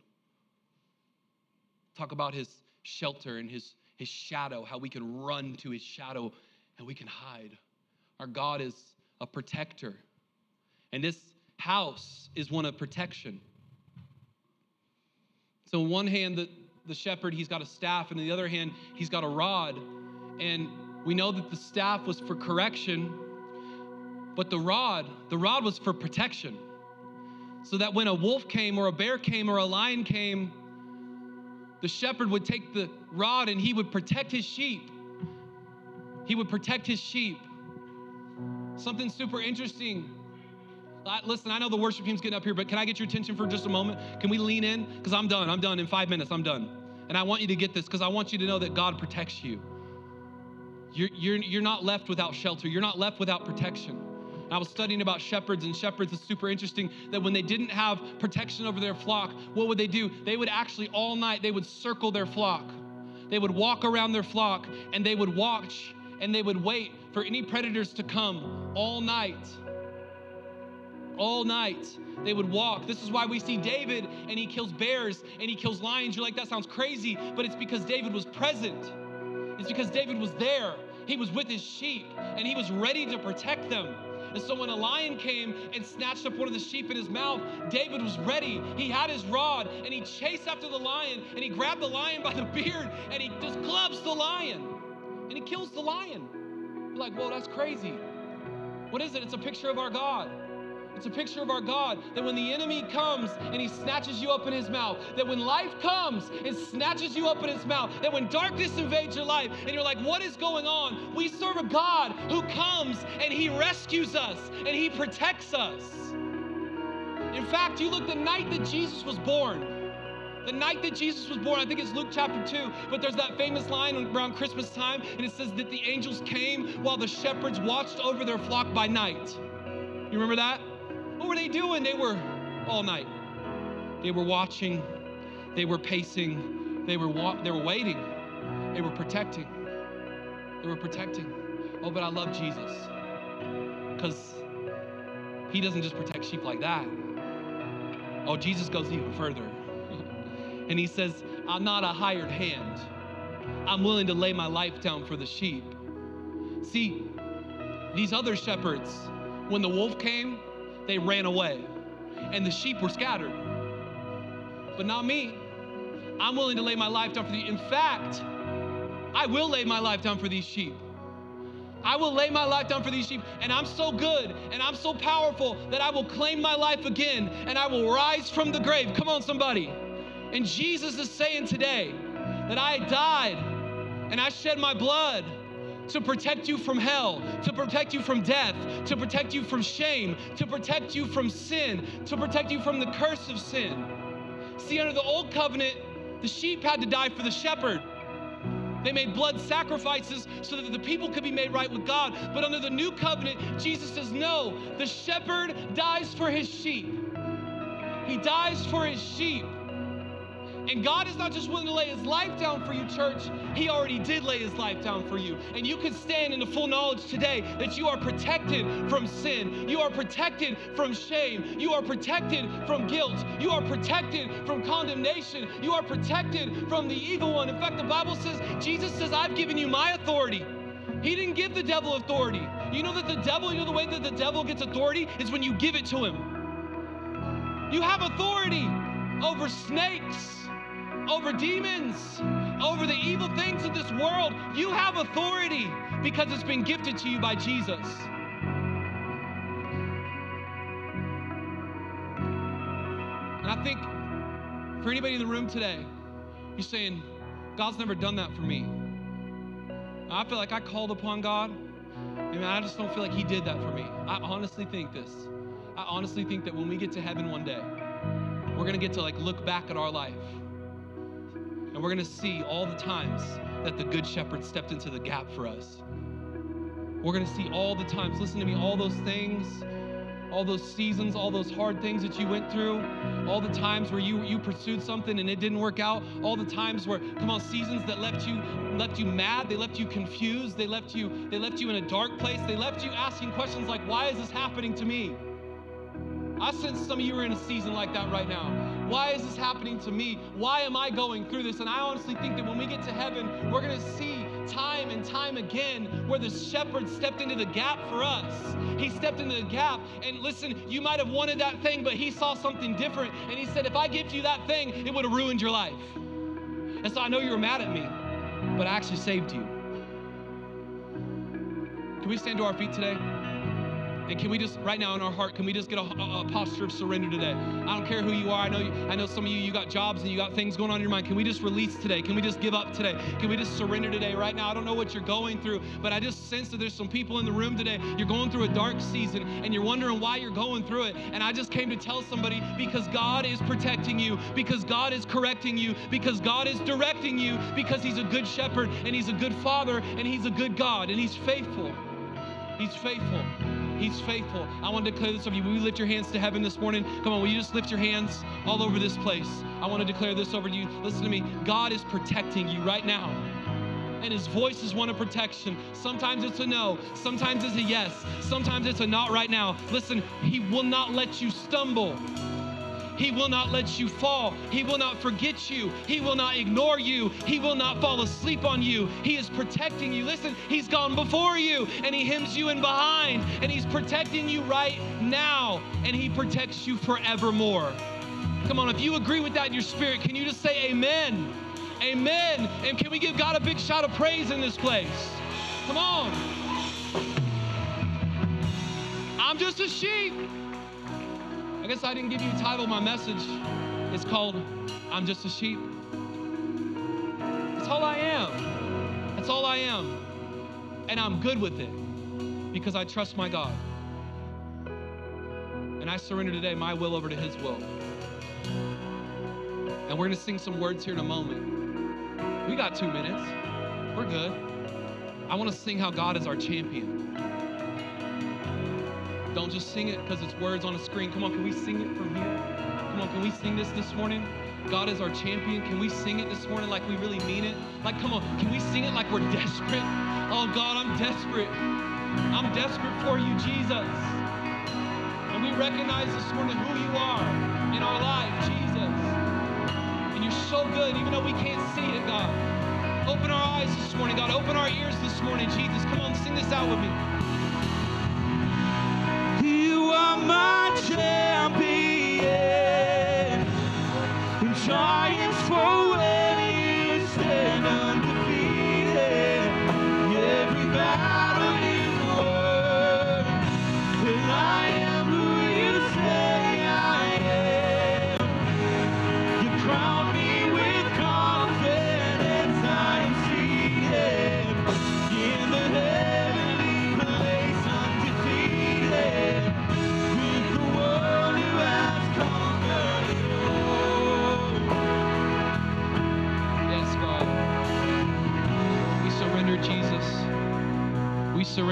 Talk about his shelter and his, his shadow, how we can run to his shadow and we can hide. Our God is a protector. And this house is one of protection. So, on one hand, the, the shepherd, he's got a staff, and on the other hand, he's got a rod. And we know that the staff was for correction, but the rod, the rod was for protection. So that when a wolf came, or a bear came, or a lion came, the shepherd would take the rod and he would protect his sheep. He would protect his sheep. Something super interesting. Listen, I know the worship team's getting up here, but can I get your attention for just a moment? Can we lean in? Because I'm done. I'm done in five minutes. I'm done. And I want you to get this because I want you to know that God protects you. You're, you're, you're not left without shelter, you're not left without protection. I was studying about shepherds, and shepherds is super interesting that when they didn't have protection over their flock, what would they do? They would actually all night, they would circle their flock. They would walk around their flock and they would watch and they would wait for any predators to come all night. All night. They would walk. This is why we see David and he kills bears and he kills lions. You're like, that sounds crazy, but it's because David was present. It's because David was there. He was with his sheep and he was ready to protect them. And so when a lion came and snatched up one of the sheep in his mouth, David was ready. He had his rod and he chased after the lion and he grabbed the lion by the beard and he just clubs the lion and he kills the lion. You're like, whoa, that's crazy. What is it? It's a picture of our God. It's a picture of our God that when the enemy comes and he snatches you up in his mouth, that when life comes and snatches you up in his mouth, that when darkness invades your life and you're like, what is going on? We serve a God who comes and he rescues us and he protects us. In fact, you look the night that Jesus was born, the night that Jesus was born, I think it's Luke chapter 2, but there's that famous line around Christmas time, and it says that the angels came while the shepherds watched over their flock by night. You remember that? What were they doing? They were all night. They were watching, they were pacing, they were wa- they were waiting, they were protecting. They were protecting. Oh, but I love Jesus. Because he doesn't just protect sheep like that. Oh, Jesus goes even further. *laughs* And he says, I'm not a hired hand. I'm willing to lay my life down for the sheep. See, these other shepherds, when the wolf came, they ran away and the sheep were scattered. But not me. I'm willing to lay my life down for the. In fact, I will lay my life down for these sheep. I will lay my life down for these sheep, and I'm so good and I'm so powerful that I will claim my life again and I will rise from the grave. Come on, somebody. And Jesus is saying today that I died And I shed my blood to protect you from hell, to protect you from death, to protect you from shame, to protect you from sin, to protect you from the curse of sin. See, under the old covenant, the sheep had to die for the shepherd. They made blood sacrifices so that the people could be made right with God. But under the new covenant, Jesus says, no, the shepherd dies for his sheep. He dies for his sheep. And God is not just willing to lay his life down for you, church. He already did lay his life down for you. And you can stand in the full knowledge today that you are protected from sin. You are protected from shame. You are protected from guilt. You are protected from condemnation. You are protected from the evil one. In fact, the Bible says, Jesus says, I've given you my authority. He didn't give the devil authority. You know that the devil, you know the way that the devil gets authority is when you give it to him. You have authority over snakes over demons, over the evil things of this world. You have authority because it's been gifted to you by Jesus. And I think for anybody in the room today, you're saying, God's never done that for me. I feel like I called upon God, and I just don't feel like He did that for me. I honestly think this. I honestly think that when we get to heaven one day, we're gonna get to like look back at our life and we're going to see all the times that the Good Shepherd stepped into the gap for us. We're going to see all the times, listen to me, all those things, all those seasons, all those hard things that you went through, all the times where you, you pursued something and it didn't work out, all the times where, come on, seasons that left you left you mad, they left you confused, they left you, they left you in a dark place, they left you asking questions like, why is this happening to me? I sense some of you are in a season like that right now. Why is this happening to me? Why am I going through this? And I honestly think that when we get to heaven, we're going to see time and time again where the shepherd stepped into the gap for us. He stepped into the gap. And listen, you might have wanted that thing, but he saw something different. And he said, if I give you that thing, it would have ruined your life. And so I know you were mad at me, but I actually saved you. Can we stand to our feet today? And can we just, right now in our heart, can we just get a, a, posture of surrender today? I don't care who you are. I know, I know some of you, you got jobs and you got things going on in your mind. Can we just release today? Can we just give up today? Can we just surrender today? Right now, I don't know what you're going through, but I just sense that there's some people in the room today. You're going through a dark season and you're wondering why you're going through it. And I just came to tell somebody because God is protecting you, because God is correcting you, because God is directing you, because He's a good shepherd and He's a good father and He's a good God and He's faithful. He's faithful. He's faithful. I want to declare this over you. Will you lift your hands to heaven this morning? Come on, will you just lift your hands all over this place? I want to declare this over you. Listen to me. God is protecting you right now. And his voice is one of protection. Sometimes it's a no, sometimes it's a yes, sometimes it's a not right now. Listen, he will not let you stumble. He will not let you fall. He will not forget you. He will not ignore you. He will not fall asleep on you. He is protecting you. Listen, He's gone before you and He hems you in behind and He's protecting you right now and He protects you forevermore. Come on, if you agree with that in your spirit, can you just say amen? Amen. And can we give God a big shout of praise in this place? Come on. I'm just a sheep. I guess I didn't give you a title my message. It's called I'm Just a Sheep. That's all I am. That's all I am. And I'm good with it because I trust my God. And I surrender today my will over to His will. And we're going to sing some words here in a moment. We got two minutes. We're good. I want to sing how God is our champion. Don't just sing it because it's words on a screen. Come on, can we sing it from here? Come on, can we sing this this morning? God is our champion. Can we sing it this morning like we really mean it? Like, come on, can we sing it like we're desperate? Oh, God, I'm desperate. I'm desperate for you, Jesus. And we recognize this morning who you are in our life, Jesus. And you're so good, even though we can't see it, God. Open our eyes this morning, God. Open our ears this morning, Jesus. Come on, sing this out with me.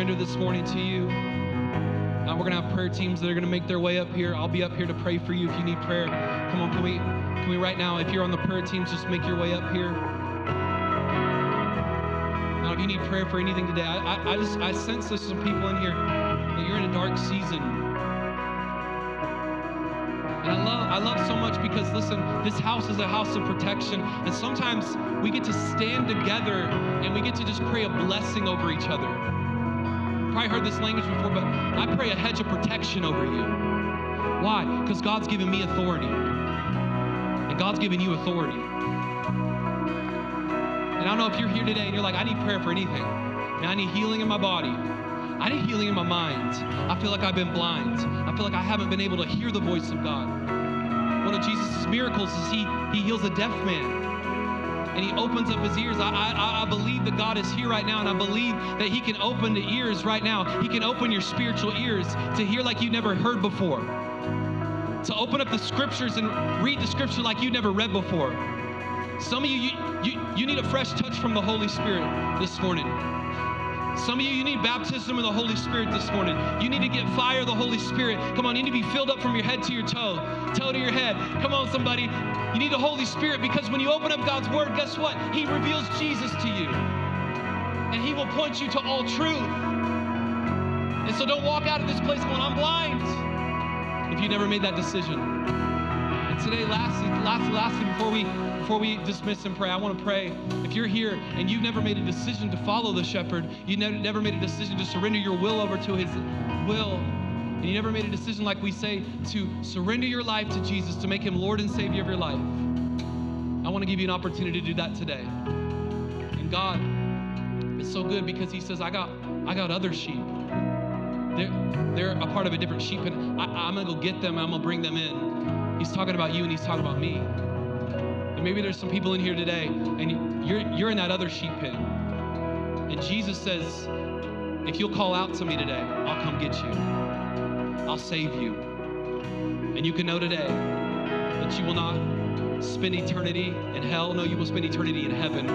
Surrender this morning to you. We're gonna have prayer teams that are gonna make their way up here. I'll be up here to pray for you if you need prayer. Come on, can we, can we right now? If you're on the prayer teams, just make your way up here. Now, if you need prayer for anything today, I, I, I just I sense there's some people in here that you're in a dark season. And I love I love so much because listen, this house is a house of protection. And sometimes we get to stand together and we get to just pray a blessing over each other. Probably heard this language before, but I pray a hedge of protection over you. Why? Because God's given me authority. And God's given you authority. And I don't know if you're here today and you're like, I need prayer for anything. Man, I need healing in my body. I need healing in my mind. I feel like I've been blind. I feel like I haven't been able to hear the voice of God. One of Jesus' miracles is he, he heals a deaf man and he opens up his ears. I, I, I believe that God is here right now, and I believe that he can open the ears right now. He can open your spiritual ears to hear like you've never heard before, to open up the scriptures and read the scripture like you've never read before. Some of you, you, you, you need a fresh touch from the Holy Spirit this morning. Some of you, you need baptism of the Holy Spirit this morning. You need to get fire of the Holy Spirit. Come on, you need to be filled up from your head to your toe, toe to your head. Come on, somebody. You need the Holy Spirit because when you open up God's Word, guess what? He reveals Jesus to you. And He will point you to all truth. And so don't walk out of this place going, I'm blind, if you never made that decision. And today, lastly, lastly, lastly, before we before we dismiss and pray, I want to pray. If you're here and you've never made a decision to follow the shepherd, you never, never made a decision to surrender your will over to his will, and you never made a decision, like we say, to surrender your life to Jesus, to make him Lord and Savior of your life, I want to give you an opportunity to do that today. And God is so good because he says, I got, I got other sheep. They're, they're a part of a different sheep, and I, I'm going to go get them, I'm going to bring them in. He's talking about you and he's talking about me. And maybe there's some people in here today and you're, you're in that other sheep pen. And Jesus says, if you'll call out to me today, I'll come get you. I'll save you. And you can know today that you will not spend eternity in hell. No, you will spend eternity in heaven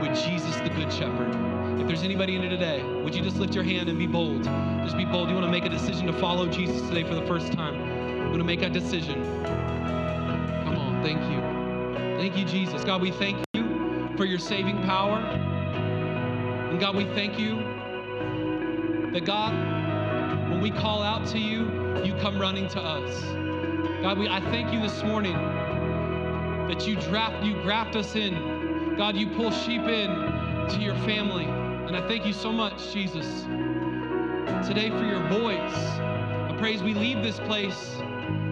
with Jesus, the Good Shepherd. If there's anybody in here today, would you just lift your hand and be bold? Just be bold. You want to make a decision to follow Jesus today for the first time. You want to make that decision. Come on, thank you. Thank you, Jesus. God, we thank you for your saving power. And God, we thank you that God, we call out to you, you come running to us. God, we, I thank you this morning that you draft, you graft us in. God, you pull sheep in to your family. And I thank you so much, Jesus, today for your voice. I praise we leave this place,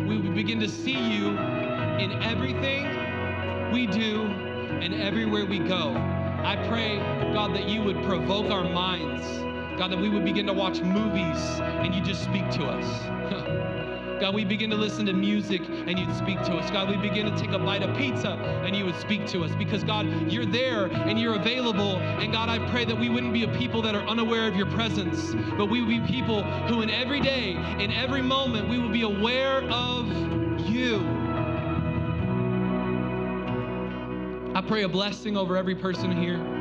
we begin to see you in everything we do and everywhere we go. I pray, God, that you would provoke our minds. God, that we would begin to watch movies and you just speak to us. *laughs* God, we begin to listen to music and you'd speak to us. God, we begin to take a bite of pizza and you would speak to us because, God, you're there and you're available. And God, I pray that we wouldn't be a people that are unaware of your presence, but we would be people who, in every day, in every moment, we would be aware of you. I pray a blessing over every person here.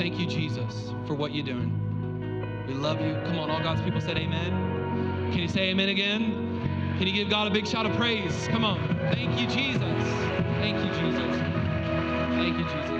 Thank you, Jesus, for what you're doing. We love you. Come on, all God's people said amen. Can you say amen again? Can you give God a big shout of praise? Come on. Thank you, Jesus. Thank you, Jesus. Thank you, Jesus.